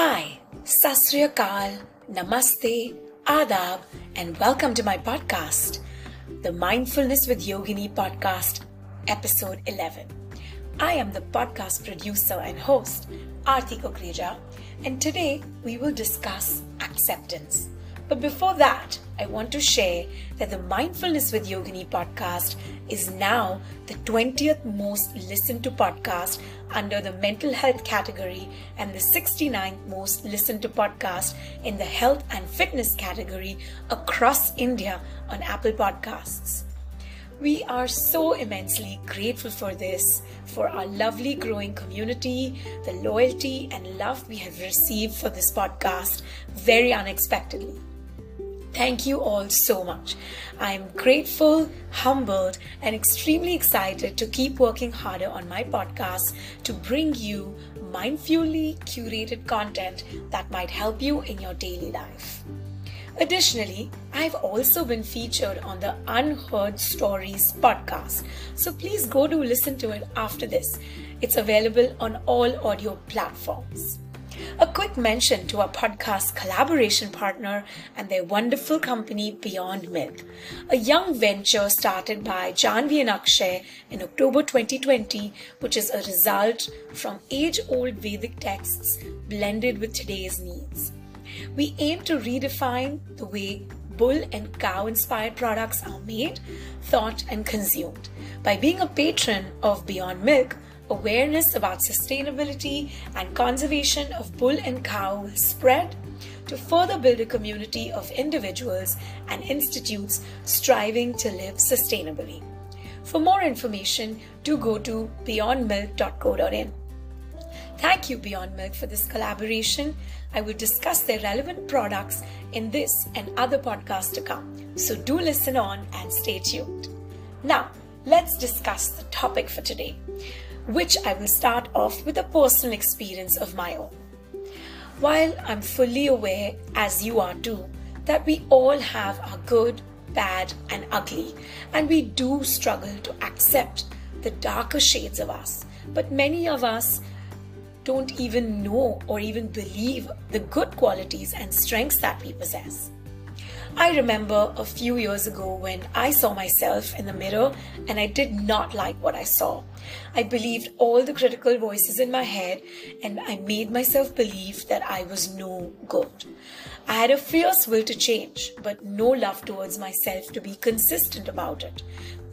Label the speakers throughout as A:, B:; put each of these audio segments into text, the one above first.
A: Hi, Sasriyakal, Namaste, Adab, and welcome to my podcast, the Mindfulness with Yogini podcast, episode 11. I am the podcast producer and host, Aarti Kukreja, and today we will discuss acceptance. But before that, I want to share that the Mindfulness with Yogini podcast is now the 20th most listened to podcast under the mental health category and the 69th most listened to podcast in the health and fitness category across India on Apple Podcasts. We are so immensely grateful for this, for our lovely growing community, the loyalty and love we have received for this podcast very unexpectedly. Thank you all so much. I am grateful, humbled, and extremely excited to keep working harder on my podcast to bring you mindfully curated content that might help you in your daily life. Additionally, I've also been featured on the Unheard Stories podcast, so please go to listen to it after this. It's available on all audio platforms. A quick mention to our podcast collaboration partner and their wonderful company Beyond Milk, a young venture started by Janvi and Akshay in October 2020, which is a result from age old Vedic texts blended with today's needs. We aim to redefine the way bull and cow inspired products are made, thought, and consumed. By being a patron of Beyond Milk, awareness about sustainability and conservation of bull and cow will spread to further build a community of individuals and institutes striving to live sustainably. For more information, do go to beyondmilk.co.in. Thank you, Beyond Milk, for this collaboration. I will discuss their relevant products in this and other podcasts to come. So do listen on and stay tuned. Now, let's discuss the topic for today which I will start off with a personal experience of my own. While I'm fully aware, as you are too, that we all have our good, bad, and ugly, and we do struggle to accept the darker shades of us, but many of us don't even know or even believe the good qualities and strengths that we possess. I remember a few years ago when I saw myself in the mirror and I did not like what I saw. I believed all the critical voices in my head and I made myself believe that I was no good. I had a fierce will to change, but no love towards myself to be consistent about it.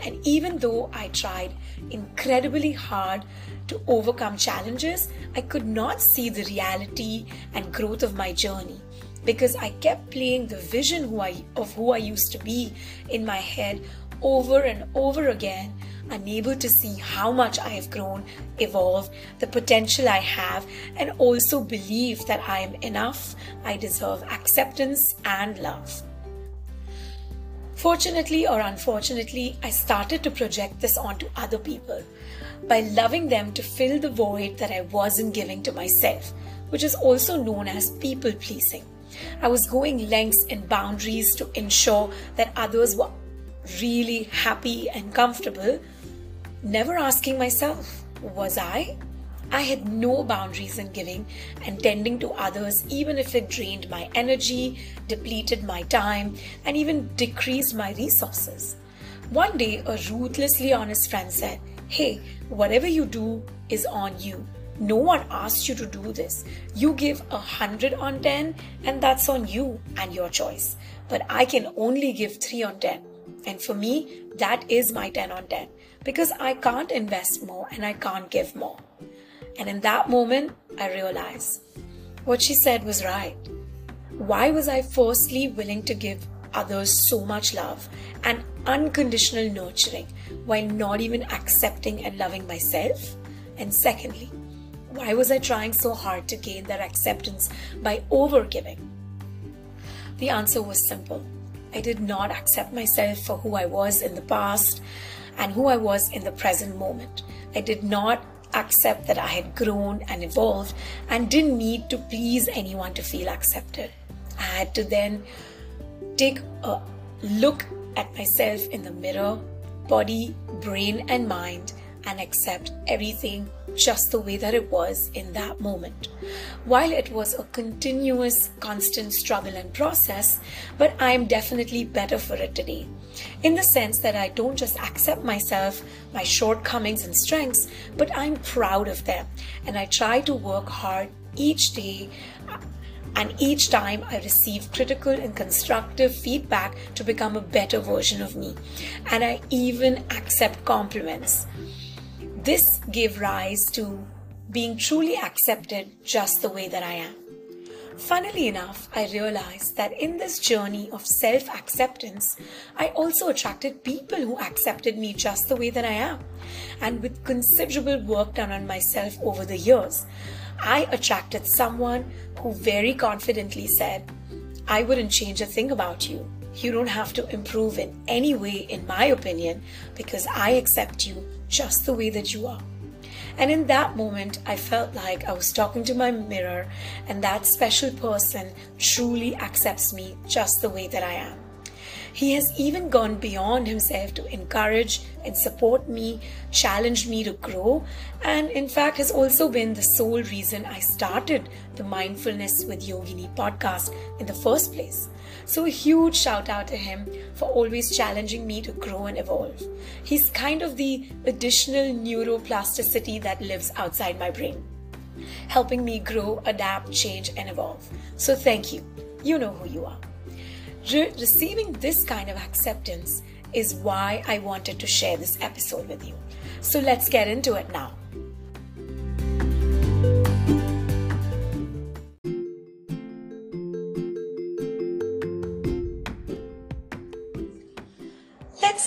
A: And even though I tried incredibly hard to overcome challenges, I could not see the reality and growth of my journey because I kept playing the vision who I, of who I used to be in my head over and over again, unable to see how much I have grown, evolved, the potential I have, and also believe that I am enough, I deserve acceptance and love. Fortunately or unfortunately, I started to project this onto other people by loving them to fill the void that I wasn't giving to myself, which is also known as people pleasing. I was going lengths and boundaries to ensure that others were really happy and comfortable, never asking myself, was I? I had no boundaries in giving and tending to others, even if it drained my energy, depleted my time, and even decreased my resources. One day, a ruthlessly honest friend said, Hey, whatever you do is on you. No one asked you to do this. You give a 100 on 10, and that's on you and your choice. But I can only give 3 on 10. And for me, that is my 10 on 10 because I can't invest more and I can't give more. And in that moment, I realized what she said was right. Why was I firstly willing to give others so much love and unconditional nurturing while not even accepting and loving myself? And secondly, why was I trying so hard to gain their acceptance by overgiving? The answer was simple. I did not accept myself for who I was in the past and who I was in the present moment. I did not accept that I had grown and evolved and didn't need to please anyone to feel accepted. I had to then take a look at myself in the mirror, body, brain, and mind, and accept everything just the way that it was in that moment. While it was a continuous, constant struggle and process, but I am definitely better for it today. In the sense that I don't just accept myself, my shortcomings and strengths, but I'm proud of them and I try to work hard each day uh, and each time I receive critical and constructive feedback to become a better version of me. And I even accept compliments. This gave rise to being truly accepted just the way that I am. Funnily enough, I realized that in this journey of self acceptance, I also attracted people who accepted me just the way that I am. And with considerable work done on myself over the years, I attracted someone who very confidently said, I wouldn't change a thing about you. You don't have to improve in any way, in my opinion, because I accept you just the way that you are. And in that moment, I felt like I was talking to my mirror, and that special person truly accepts me just the way that I am. He has even gone beyond himself to encourage and support me, challenge me to grow, and in fact has also been the sole reason I started the Mindfulness with Yogini podcast in the first place. So, a huge shout out to him for always challenging me to grow and evolve. He's kind of the additional neuroplasticity that lives outside my brain, helping me grow, adapt, change, and evolve. So, thank you. You know who you are. Re- receiving this kind of acceptance is why I wanted to share this episode with you. So let's get into it now.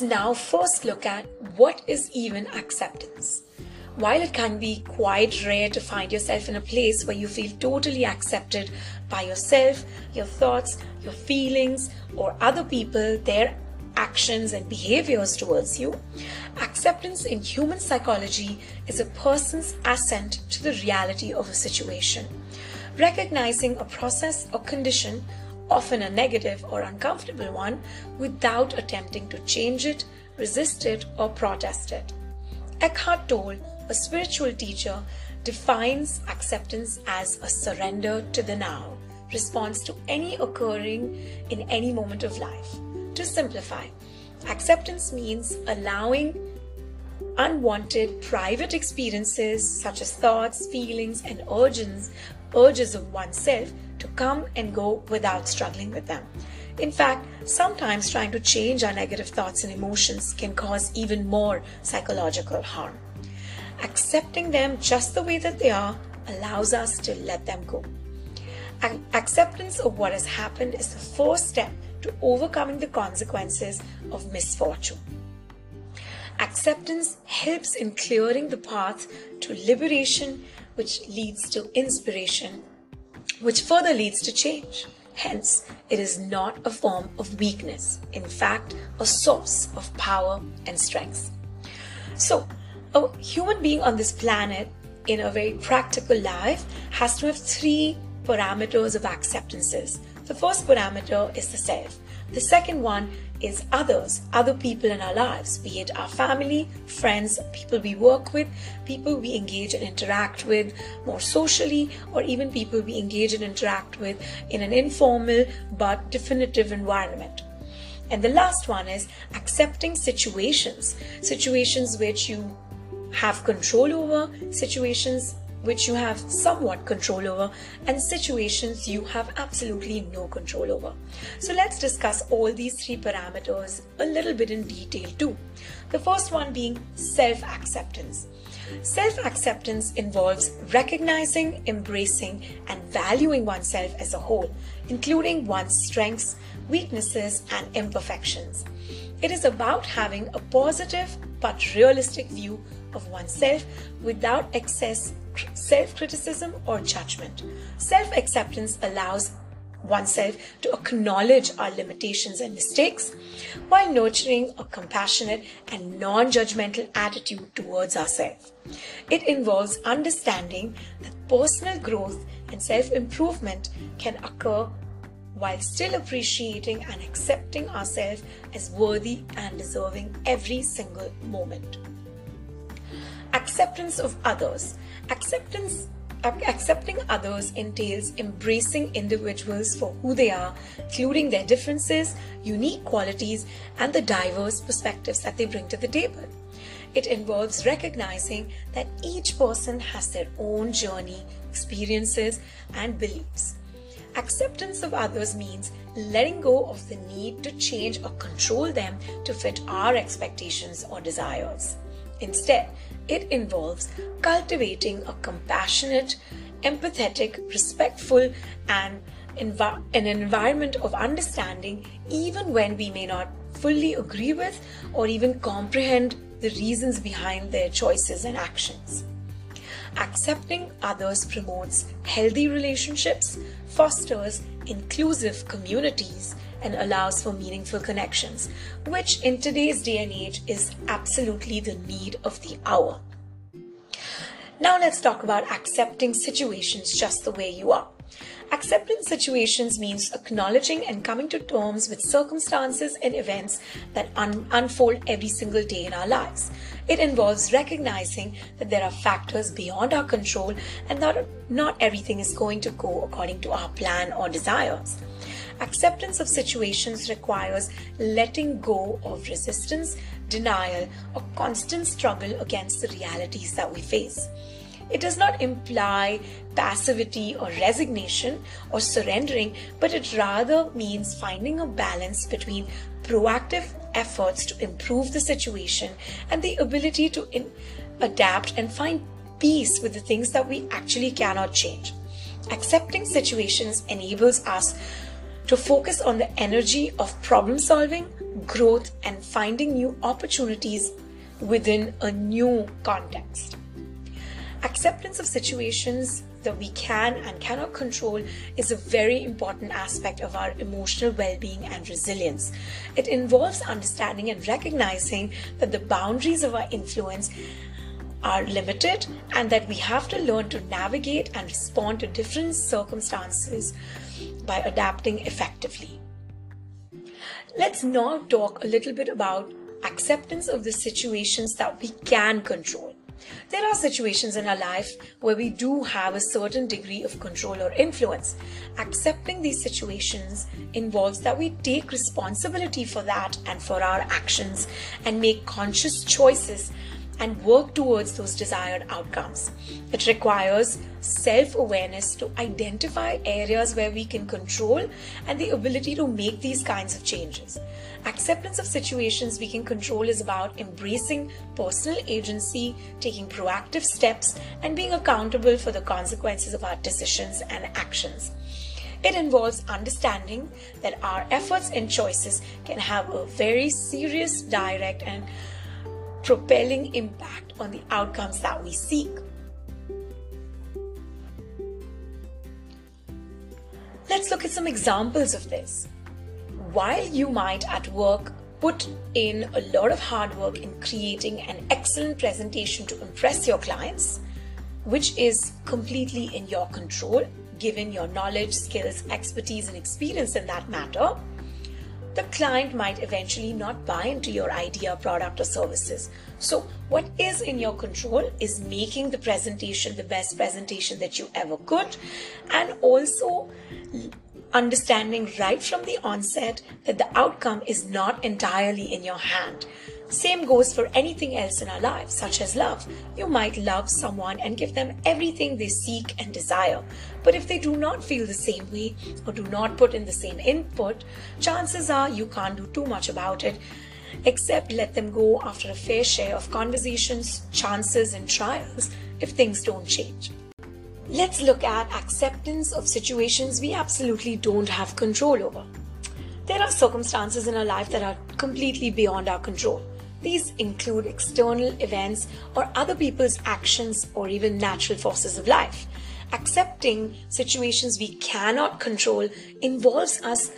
A: Let's now first look at what is even acceptance. While it can be quite rare to find yourself in a place where you feel totally accepted by yourself, your thoughts, your feelings, or other people, their actions and behaviors towards you, acceptance in human psychology is a person's assent to the reality of a situation. Recognizing a process or condition, often a negative or uncomfortable one, without attempting to change it, resist it, or protest it. Eckhart Tolle a spiritual teacher defines acceptance as a surrender to the now, response to any occurring in any moment of life. To simplify, acceptance means allowing unwanted private experiences such as thoughts, feelings, and urges, urges of oneself to come and go without struggling with them. In fact, sometimes trying to change our negative thoughts and emotions can cause even more psychological harm. Accepting them just the way that they are allows us to let them go. Acceptance of what has happened is the first step to overcoming the consequences of misfortune. Acceptance helps in clearing the path to liberation, which leads to inspiration, which further leads to change. Hence, it is not a form of weakness, in fact, a source of power and strength. So, a human being on this planet in a very practical life has to have three parameters of acceptances. The first parameter is the self. The second one is others, other people in our lives, be it our family, friends, people we work with, people we engage and interact with more socially, or even people we engage and interact with in an informal but definitive environment. And the last one is accepting situations, situations which you have control over, situations which you have somewhat control over, and situations you have absolutely no control over. So let's discuss all these three parameters a little bit in detail too. The first one being self acceptance. Self acceptance involves recognizing, embracing, and valuing oneself as a whole, including one's strengths, weaknesses, and imperfections. It is about having a positive but realistic view of oneself without excess self criticism or judgment. Self acceptance allows oneself to acknowledge our limitations and mistakes while nurturing a compassionate and non judgmental attitude towards ourselves. It involves understanding that personal growth and self improvement can occur while still appreciating and accepting ourselves as worthy and deserving every single moment. Acceptance of others. Acceptance uh, Accepting others entails embracing individuals for who they are, including their differences, unique qualities, and the diverse perspectives that they bring to the table. It involves recognizing that each person has their own journey, experiences, and beliefs. Acceptance of others means letting go of the need to change or control them to fit our expectations or desires. Instead, it involves cultivating a compassionate, empathetic, respectful, and env- an environment of understanding, even when we may not fully agree with or even comprehend the reasons behind their choices and actions. Accepting others promotes healthy relationships, fosters inclusive communities, and allows for meaningful connections, which in today's day and age is absolutely the need of the hour. Now let's talk about accepting situations just the way you are. Accepting situations means acknowledging and coming to terms with circumstances and events that un- unfold every single day in our lives. It involves recognizing that there are factors beyond our control and that not everything is going to go according to our plan or desires. Acceptance of situations requires letting go of resistance, denial, or constant struggle against the realities that we face. It does not imply passivity or resignation or surrendering, but it rather means finding a balance between proactive efforts to improve the situation and the ability to in- adapt and find peace with the things that we actually cannot change. Accepting situations enables us to focus on the energy of problem solving, growth, and finding new opportunities within a new context. Acceptance of situations that we can and cannot control is a very important aspect of our emotional well being and resilience. It involves understanding and recognizing that the boundaries of our influence are limited and that we have to learn to navigate and respond to different circumstances by adapting effectively. Let's now talk a little bit about acceptance of the situations that we can control. There are situations in our life where we do have a certain degree of control or influence. Accepting these situations involves that we take responsibility for that and for our actions and make conscious choices and work towards those desired outcomes. It requires self awareness to identify areas where we can control and the ability to make these kinds of changes. Acceptance of situations we can control is about embracing personal agency, taking proactive steps, and being accountable for the consequences of our decisions and actions. It involves understanding that our efforts and choices can have a very serious, direct, and propelling impact on the outcomes that we seek. Let's look at some examples of this. While you might at work put in a lot of hard work in creating an excellent presentation to impress your clients, which is completely in your control, given your knowledge, skills, expertise, and experience in that matter, the client might eventually not buy into your idea, product, or services. So, what is in your control is making the presentation the best presentation that you ever could, and also understanding right from the onset that the outcome is not entirely in your hand. Same goes for anything else in our lives, such as love. You might love someone and give them everything they seek and desire. But if they do not feel the same way or do not put in the same input, chances are you can't do too much about it except let them go after a fair share of conversations, chances, and trials if things don't change. Let's look at acceptance of situations we absolutely don't have control over. There are circumstances in our life that are completely beyond our control. These include external events or other people's actions or even natural forces of life. Accepting situations we cannot control involves us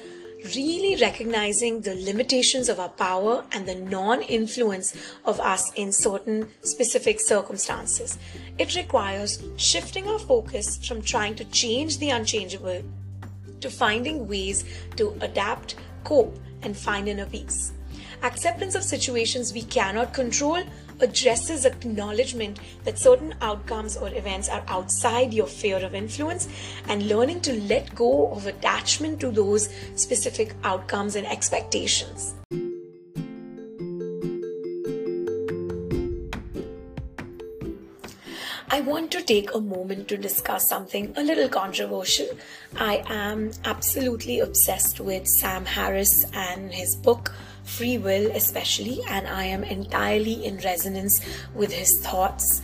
A: really recognizing the limitations of our power and the non influence of us in certain specific circumstances. It requires shifting our focus from trying to change the unchangeable to finding ways to adapt, cope, and find inner peace. Acceptance of situations we cannot control addresses acknowledgement that certain outcomes or events are outside your sphere of influence and learning to let go of attachment to those specific outcomes and expectations. I want to take a moment to discuss something a little controversial. I am absolutely obsessed with Sam Harris and his book Free Will, especially, and I am entirely in resonance with his thoughts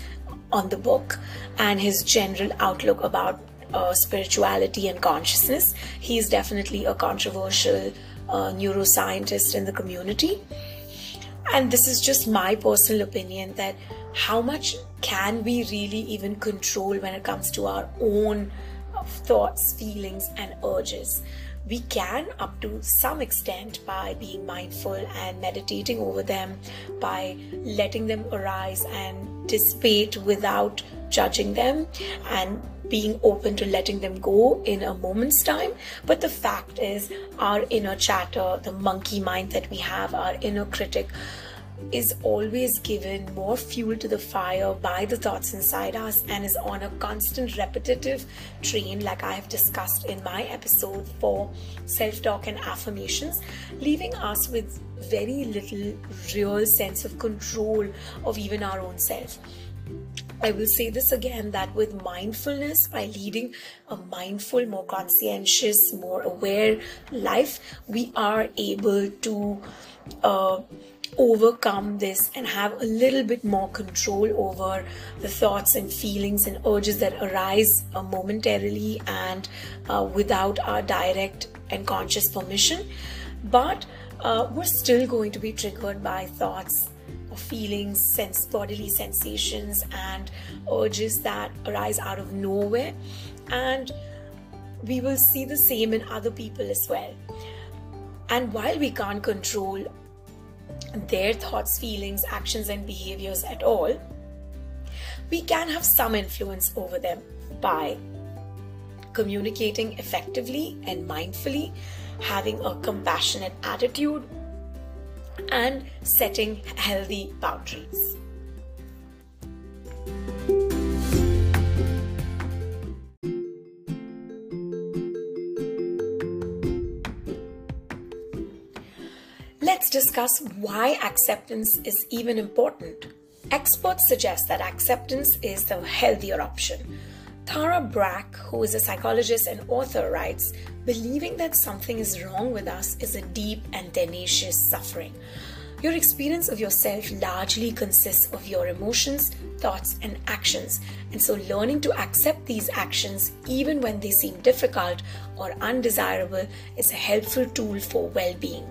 A: on the book and his general outlook about uh, spirituality and consciousness. He is definitely a controversial uh, neuroscientist in the community. And this is just my personal opinion that how much can we really even control when it comes to our own thoughts, feelings, and urges? We can, up to some extent, by being mindful and meditating over them, by letting them arise and dissipate without judging them, and being open to letting them go in a moment's time. But the fact is, our inner chatter, the monkey mind that we have, our inner critic, is always given more fuel to the fire by the thoughts inside us and is on a constant repetitive train, like I have discussed in my episode for self talk and affirmations, leaving us with very little real sense of control of even our own self. I will say this again that with mindfulness, by leading a mindful, more conscientious, more aware life, we are able to uh, overcome this and have a little bit more control over the thoughts and feelings and urges that arise uh, momentarily and uh, without our direct and conscious permission. But uh, we're still going to be triggered by thoughts or feelings, sense, bodily sensations, and urges that arise out of nowhere. And we will see the same in other people as well. And while we can't control their thoughts, feelings, actions, and behaviors at all, we can have some influence over them by communicating effectively and mindfully, having a compassionate attitude, and setting healthy boundaries. Let's discuss why acceptance is even important. Experts suggest that acceptance is the healthier option. Tara Brach, who is a psychologist and author, writes Believing that something is wrong with us is a deep and tenacious suffering. Your experience of yourself largely consists of your emotions, thoughts, and actions, and so learning to accept these actions, even when they seem difficult or undesirable, is a helpful tool for well being.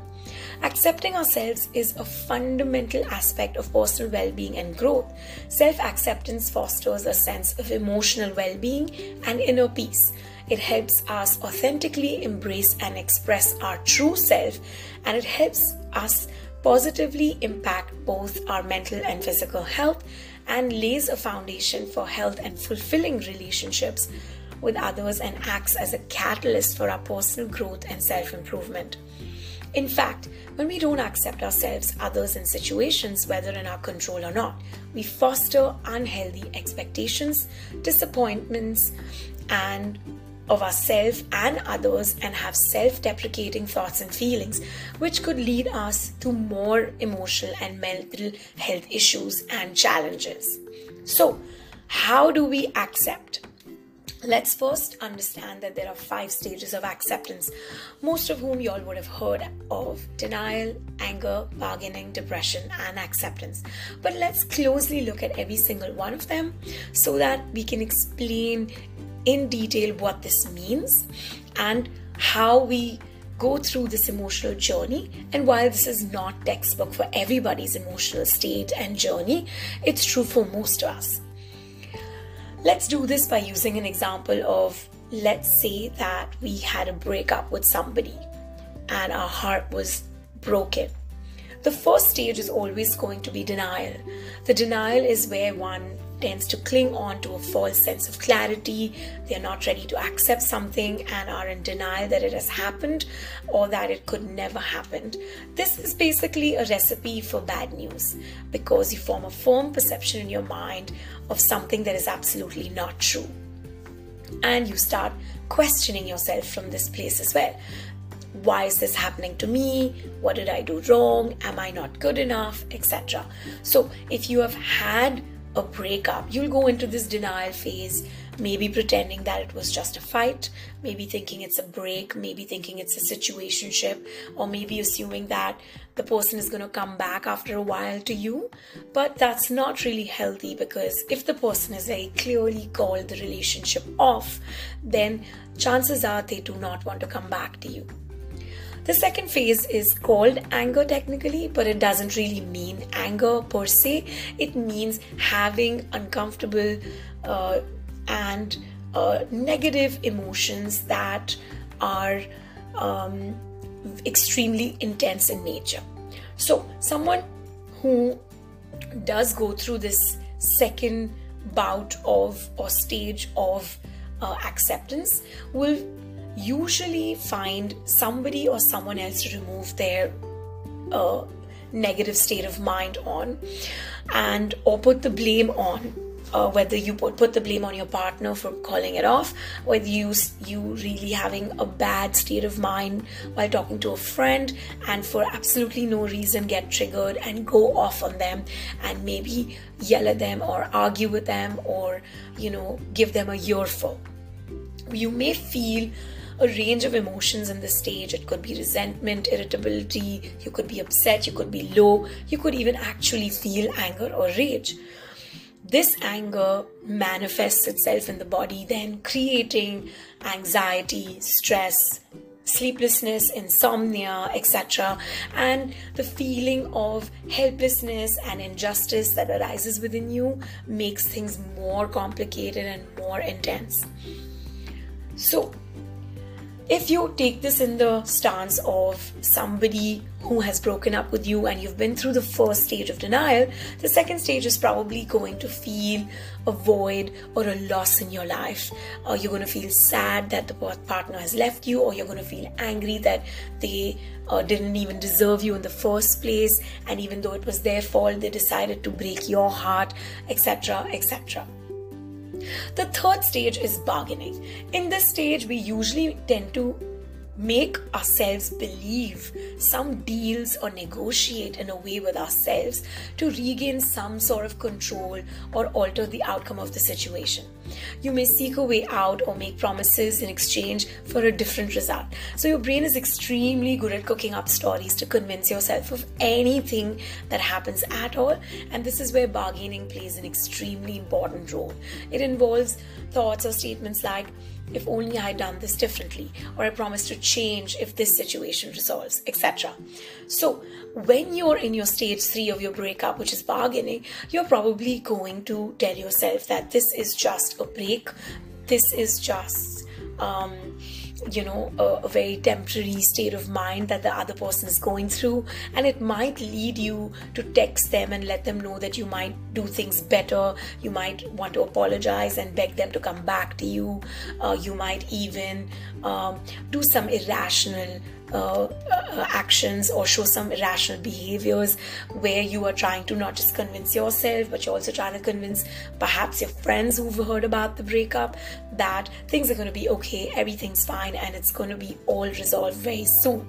A: Accepting ourselves is a fundamental aspect of personal well being and growth. Self acceptance fosters a sense of emotional well being and inner peace. It helps us authentically embrace and express our true self, and it helps us positively impact both our mental and physical health and lays a foundation for health and fulfilling relationships with others and acts as a catalyst for our personal growth and self improvement. In fact, when we don't accept ourselves, others, and situations, whether in our control or not, we foster unhealthy expectations, disappointments, and of ourselves and others and have self deprecating thoughts and feelings, which could lead us to more emotional and mental health issues and challenges. So, how do we accept? Let's first understand that there are five stages of acceptance, most of whom you all would have heard of denial, anger, bargaining, depression, and acceptance. But let's closely look at every single one of them so that we can explain in detail what this means and how we go through this emotional journey. And while this is not textbook for everybody's emotional state and journey, it's true for most of us. Let's do this by using an example of let's say that we had a breakup with somebody and our heart was broken. The first stage is always going to be denial. The denial is where one tends to cling on to a false sense of clarity. They're not ready to accept something and are in denial that it has happened or that it could never happen. This is basically a recipe for bad news because you form a firm perception in your mind of something that is absolutely not true. And you start questioning yourself from this place as well why is this happening to me what did i do wrong am i not good enough etc so if you have had a breakup, you'll go into this denial phase, maybe pretending that it was just a fight, maybe thinking it's a break, maybe thinking it's a situationship, or maybe assuming that the person is going to come back after a while to you. But that's not really healthy because if the person is very clearly called the relationship off, then chances are they do not want to come back to you. The second phase is called anger technically, but it doesn't really mean anger per se. It means having uncomfortable uh, and uh, negative emotions that are um, extremely intense in nature. So, someone who does go through this second bout of or stage of uh, acceptance will usually find somebody or someone else to remove their uh, negative state of mind on and or put the blame on uh, whether you put, put the blame on your partner for calling it off whether you you really having a bad state of mind while talking to a friend and for absolutely no reason get triggered and go off on them and maybe yell at them or argue with them or you know give them a earful. You may feel a range of emotions in this stage. It could be resentment, irritability, you could be upset, you could be low, you could even actually feel anger or rage. This anger manifests itself in the body, then creating anxiety, stress, sleeplessness, insomnia, etc., and the feeling of helplessness and injustice that arises within you makes things more complicated and more intense. So, if you take this in the stance of somebody who has broken up with you and you've been through the first stage of denial, the second stage is probably going to feel a void or a loss in your life. Or uh, you're going to feel sad that the partner has left you, or you're going to feel angry that they uh, didn't even deserve you in the first place, and even though it was their fault, they decided to break your heart, etc. etc. The third stage is bargaining. In this stage, we usually tend to make ourselves believe some deals or negotiate in a way with ourselves to regain some sort of control or alter the outcome of the situation. You may seek a way out or make promises in exchange for a different result. So, your brain is extremely good at cooking up stories to convince yourself of anything that happens at all, and this is where bargaining plays an extremely important role. It involves thoughts or statements like, if only I had done this differently, or I promise to change if this situation resolves, etc. So, when you're in your stage three of your breakup, which is bargaining, you're probably going to tell yourself that this is just a break, this is just. Um, you know a, a, very temporary state of mind that the other person is going through. And it might lead you to text them and let them know that you might do things better. You might want to apologize and beg them to come back to you. Uh, you might even um, do some irrational uh, uh, actions or show some irrational behaviors where you are trying to not just convince yourself but you're also trying to convince perhaps your friends who've heard about the breakup that things are going to be okay everything's fine and it's going to be all resolved very soon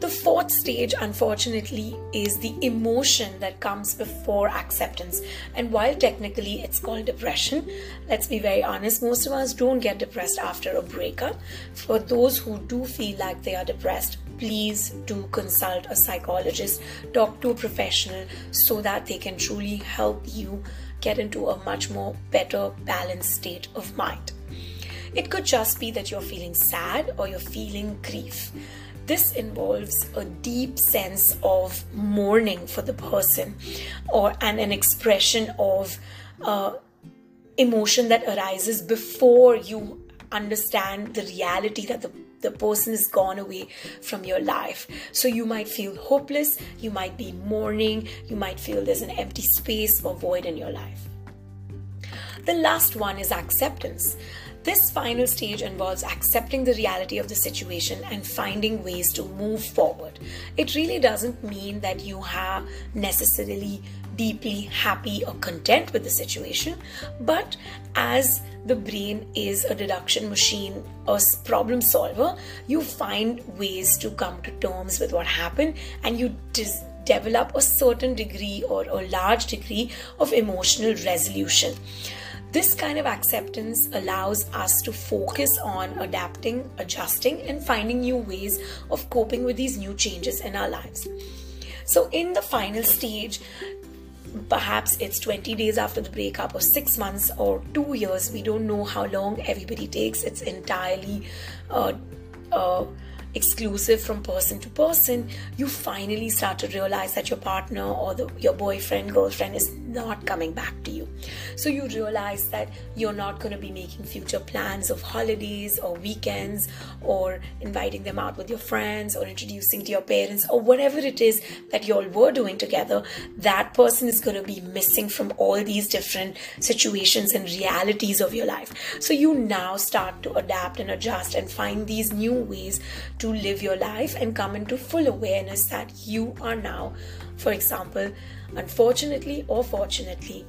A: the fourth stage, unfortunately, is the emotion that comes before acceptance. And while technically it's called depression, let's be very honest, most of us don't get depressed after a breakup. For those who do feel like they are depressed, please do consult a psychologist, talk to a professional so that they can truly help you get into a much more better balanced state of mind. It could just be that you're feeling sad or you're feeling grief. This involves a deep sense of mourning for the person or and an expression of uh, emotion that arises before you understand the reality that the the person is gone away from your life. So you might feel hopeless, you might be mourning, you might feel there's an empty space or void in your life. The last one is acceptance. This final stage involves accepting the reality of the situation and finding ways to move forward. It really doesn't mean that you are necessarily deeply happy or content with the situation, but as the brain is a deduction machine, a problem solver, you find ways to come to terms with what happened and you dis- develop a certain degree or a large degree of emotional resolution. This kind of acceptance allows us to focus on adapting, adjusting, and finding new ways of coping with these new changes in our lives. So, in the final stage, perhaps it's 20 days after the breakup, or six months, or two years, we don't know how long everybody takes. It's entirely uh, uh, exclusive from person to person, you finally start to realize that your partner or the, your boyfriend, girlfriend is not coming back to you. So you realize that you're not going to be making future plans of holidays or weekends or inviting them out with your friends or introducing to your parents or whatever it is that you all were doing together. That person is going to be missing from all these different situations and realities of your life. So you now start to adapt and adjust and find these new ways to live your life and come into full awareness that you are now, for example, unfortunately or fortunately,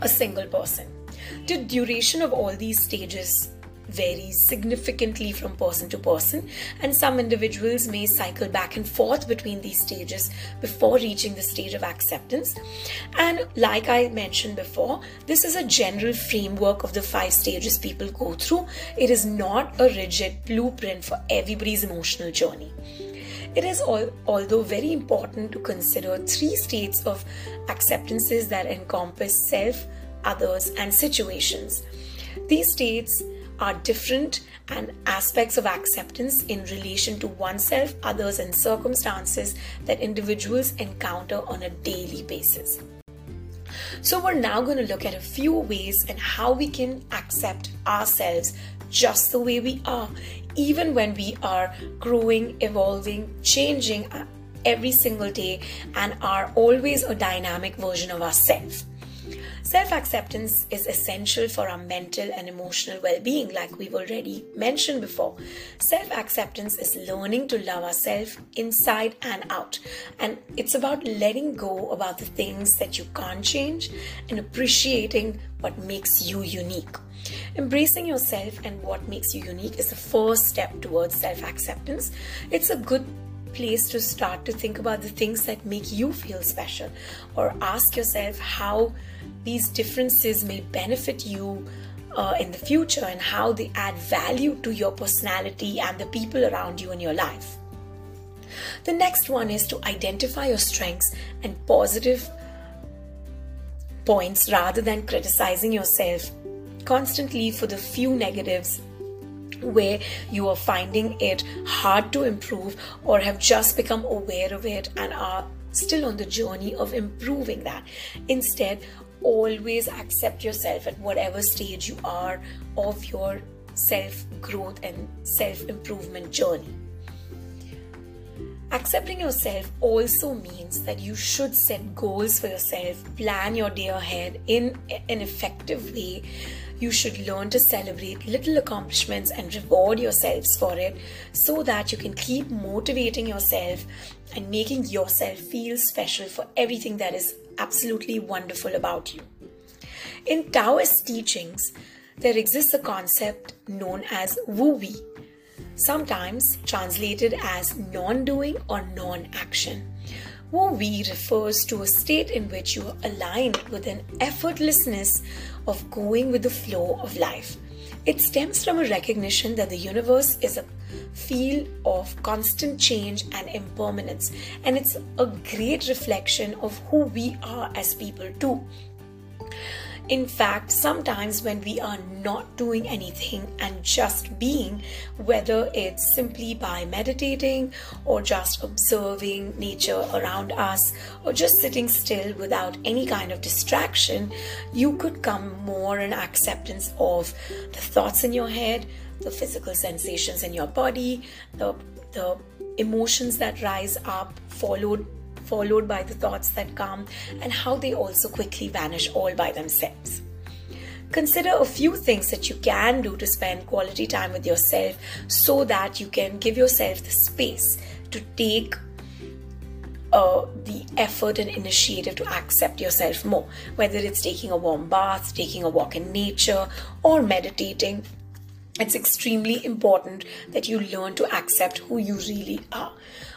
A: a single person. The duration of all these stages varies significantly from person to person, and some individuals may cycle back and forth between these stages before reaching the stage of acceptance. And like I mentioned before, this is a general framework of the five stages people go through. It is not a rigid blueprint for everybody's emotional journey. It is all, although very important to consider three states of acceptances that encompass self, others, and situations. These states are different and aspects of acceptance in relation to oneself, others, and circumstances that individuals encounter on a daily basis. So, we're now going to look at a few ways and how we can accept ourselves just the way we are, even when we are growing, evolving, changing every single day, and are always a dynamic version of ourselves. Self acceptance is essential for our mental and emotional well being, like we've already mentioned before. Self acceptance is learning to love ourselves inside and out. And it's about letting go about the things that you can't change and appreciating what makes you unique. Embracing yourself and what makes you unique is the first step towards self acceptance. It's a good place to start to think about the things that make you feel special or ask yourself how these differences may benefit you uh, in the future and how they add value to your personality and the people around you in your life. The next one is to identify your strengths and positive points rather than criticizing yourself constantly for the few negatives where you are finding it hard to improve or have just become aware of it and are still on the journey of improving that. Instead, always accept yourself at whatever stage you are of your self growth and self improvement journey. Accepting yourself also means that you should set goals for yourself, plan your day ahead in an effective way. You should learn to celebrate little accomplishments and reward yourselves for it so that you can keep motivating yourself and making yourself feel special for everything that is absolutely wonderful about you. In Taoist teachings, there exists a concept known as Wu Wei, sometimes translated as non doing or non action. Wu Wei refers to a state in which you are aligned with an effortlessness of going with the flow of life. It stems from a recognition that the universe is a field of constant change and impermanence, and it's a great reflection of who we are as people, too. In fact, sometimes when we are not doing anything and just being, whether it's simply by meditating or just observing nature around us or just sitting still without any kind of distraction, you could come more in acceptance of the thoughts in your head, the physical sensations in your body, the, the emotions that rise up, followed followed by the thoughts that come, and how they also quickly vanish all by themselves. Consider a few things that you can do to spend quality time with yourself so that you can give yourself the space to take uh, the effort and initiative to accept yourself more, whether it's taking a warm bath, taking a walk in nature, or meditating. It's extremely important that you learn to accept who you really are.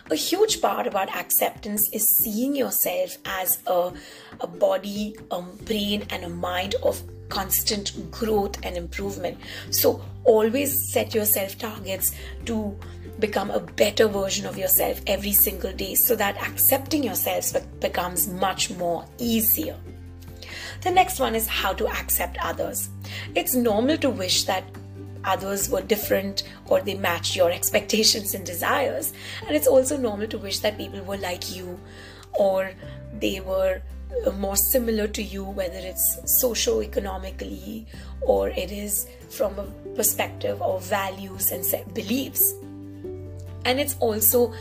A: A huge part about acceptance is seeing yourself as a, a body, a brain, and a mind of constant growth and improvement. So, always set yourself targets to become a better version of yourself every single day so that accepting yourself becomes much more easier. The next one is how to accept others. It's normal to wish that others were different or they matched your expectations and desires. And it's also normal to wish that people were like you or they were uh, more similar to you, whether it's socio-economically or it is from a perspective of values and beliefs and it's also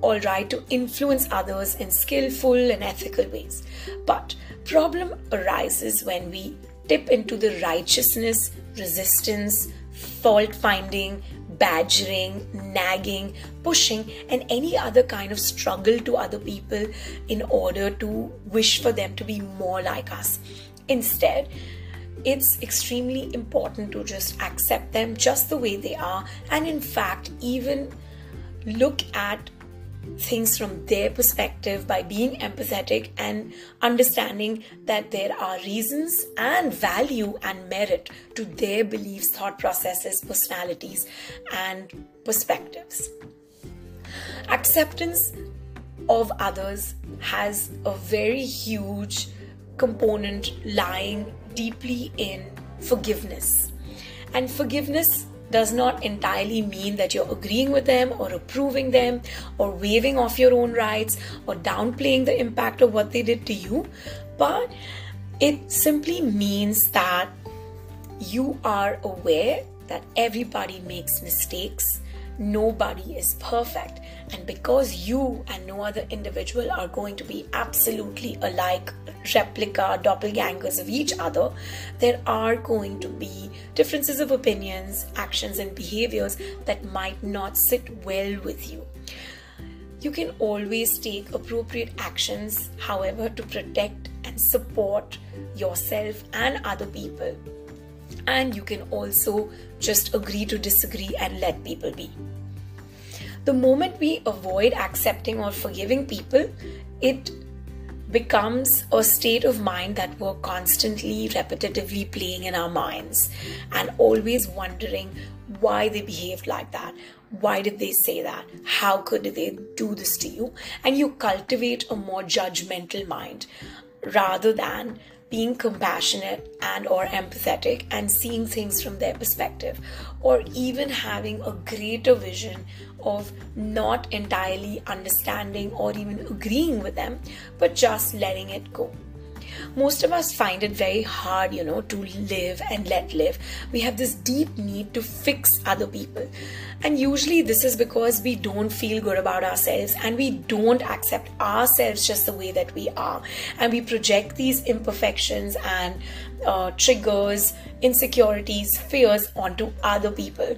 A: all right to influence others in skillful and ethical ways but problem arises when we tip into the righteousness resistance fault finding badgering nagging pushing and any other kind of struggle to other people in order to wish for them to be more like us. Instead it's extremely important to just accept them just the way they are and in fact even look at things from their perspective by being empathetic and understanding that there are reasons and value and merit to their beliefs, thought processes, personalities, and perspectives. Acceptance of others has a very huge component lying deeply in forgiveness. And forgiveness does not entirely mean that you're agreeing with them or approving them or waving off your own rights or downplaying the impact of what they did to you, but it simply means that you are aware that everybody makes mistakes nobody is perfect. And because you and no other individual are going to be absolutely alike, replica, doppelgangers of each other, there are going to be differences of opinions, actions, and behaviors that might not sit well with you. You can always take appropriate actions, however, to protect and support yourself and other people and you can also just agree to disagree and let people be. The moment we avoid accepting or forgiving people, it becomes a state of mind that we're constantly, repetitively playing in our minds and always wondering why they behaved like that. Why did they say that? How could they do this to you? And you cultivate a more judgmental mind rather than being compassionate and or empathetic and seeing things from their perspective or even having a greater vision of not entirely understanding or even agreeing with them but just letting it go most of us find it very hard, you know, to live and let live. We have this deep need to fix other people. And usually this is because we don't feel good about ourselves and we don't accept ourselves just the way that we are. And we project these imperfections and uh, triggers, insecurities, fears onto other people,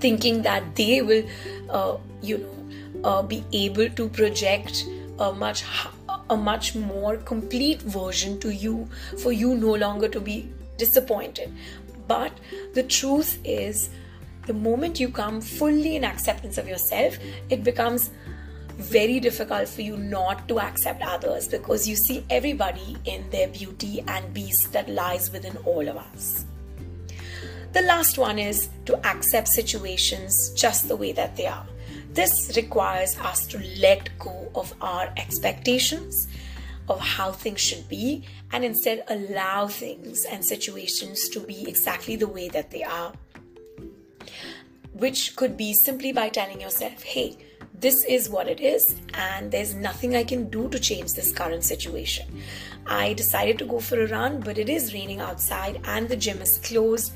A: thinking that they will, uh, you know, uh, be able to project a much a much more complete version to you for you no longer to be disappointed. But the truth is, the moment you come fully in acceptance of yourself, it becomes very difficult for you not to accept others because you see everybody in their beauty and beast that lies within all of us. The last one is to accept situations just the way that they are. This requires us to let go of our expectations of how things should be and instead allow things and situations to be exactly the way that they are. Which could be simply by telling yourself, hey, this is what it is, and there's nothing I can do to change this current situation. I decided to go for a run, but it is raining outside and the gym is closed.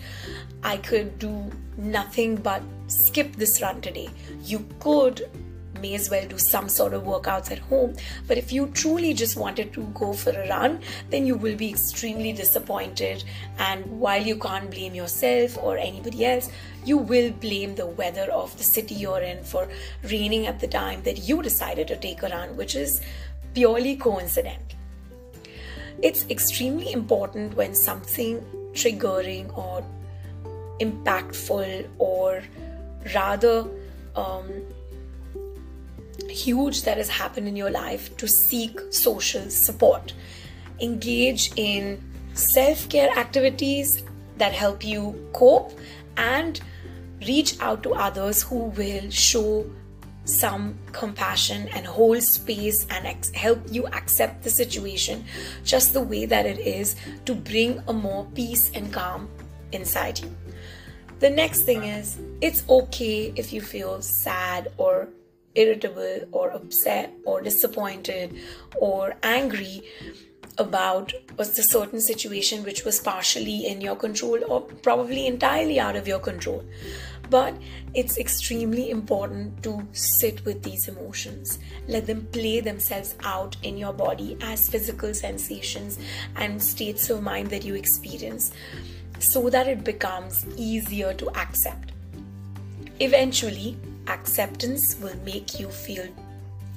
A: I could do nothing but skip this run today. You could may as well do some sort of workouts at home. But if you truly just wanted to go for a run, then you will be extremely disappointed. And while you can't blame yourself or anybody else, you will blame the weather of the city you're in for raining at the time that you decided to take a run, which is purely coincidental. It's extremely important when something triggering or impactful or rather um, huge that has happened in your life to seek social support. Engage in self care activities that help you cope and reach out to others who will show some compassion and hold space and ex- help you accept the situation just the way that it is to bring a more peace and calm inside you. The next thing is it's okay if you feel sad or irritable or upset or disappointed or angry about was the certain situation which was partially in your control or probably entirely out of your control. But it's extremely important to sit with these emotions. Let them play themselves out in your body as physical sensations and states of mind that you experience so that it becomes easier to accept. Eventually acceptance will make you feel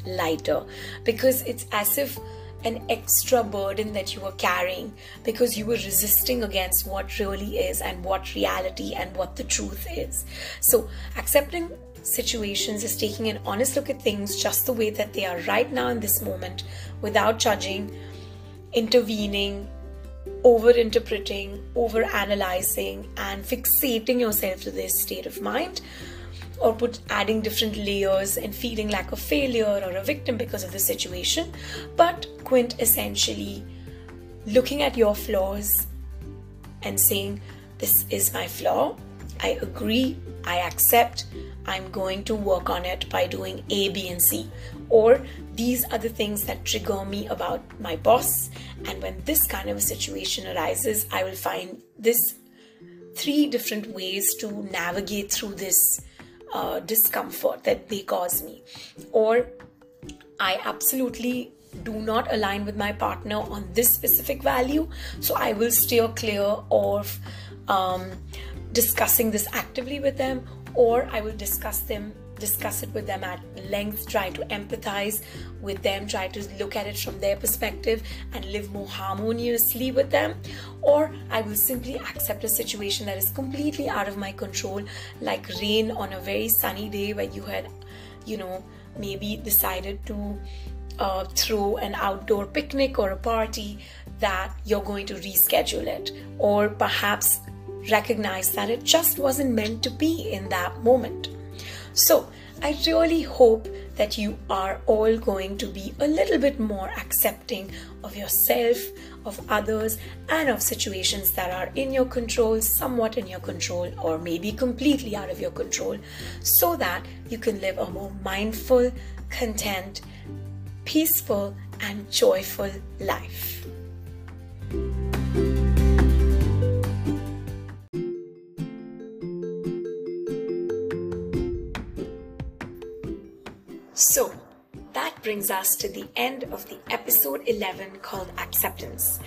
A: lighter because it's as if an extra burden that you were carrying because you were resisting against what really is and what reality and what the truth is. So, accepting situations is taking an honest look at things just the way that they are right now in this moment without judging, intervening, over interpreting, over analyzing, and fixating yourself to this state of mind or put adding different layers and feeling like a failure or a victim because of the situation, but quint essentially looking at your flaws and saying, This is my flaw. I agree. I accept. I'm going to work on it by doing A, B, and C. Or these are the things that trigger me about my boss. And when this kind of a situation arises, I will find this three different ways to navigate through this uh, discomfort that they cause me. Or i absolutely do not align with my partner on this specific value so i will steer clear of um, discussing this actively with them or i will discuss them discuss it with them at length, try to empathize with them, try to look at it from their perspective and live more harmoniously with them. Or I will simply accept a situation that is completely out of my control, like rain on a very sunny day where you had, you know, maybe decided to uh, throw an outdoor picnic or a party that you're going to reschedule it, or perhaps recognize that it just wasn't meant to be in that moment. So, I really hope that you are all going to be a little bit more accepting of yourself, of others, and of situations that are in your control, somewhat in your control, or maybe completely out of your control, so that you can live a more mindful, content, peaceful, and joyful life. Brings us to the end of the episode 11 called Acceptance.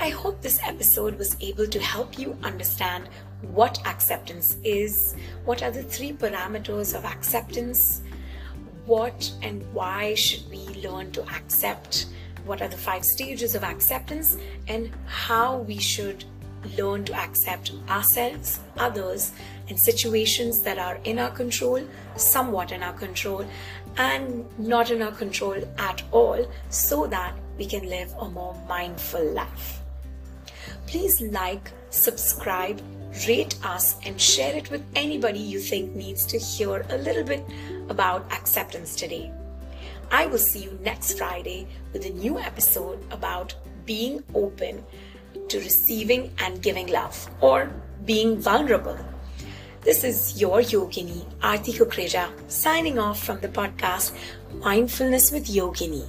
A: I hope this episode was able to help you understand what acceptance is, what are the three parameters of acceptance, what and why should we learn to accept, what are the five stages of acceptance, and how we should learn to accept ourselves, others, and situations that are in our control, somewhat in our control, and not in our control at all, so that we can live a more mindful life. Please like, subscribe, rate us, and share it with anybody you think needs to hear a little bit about acceptance today. I will see you next Friday with a new episode about being open to receiving and giving love or being vulnerable. This is your Yogini, Aarti Kukreja, signing off from the podcast Mindfulness with Yogini.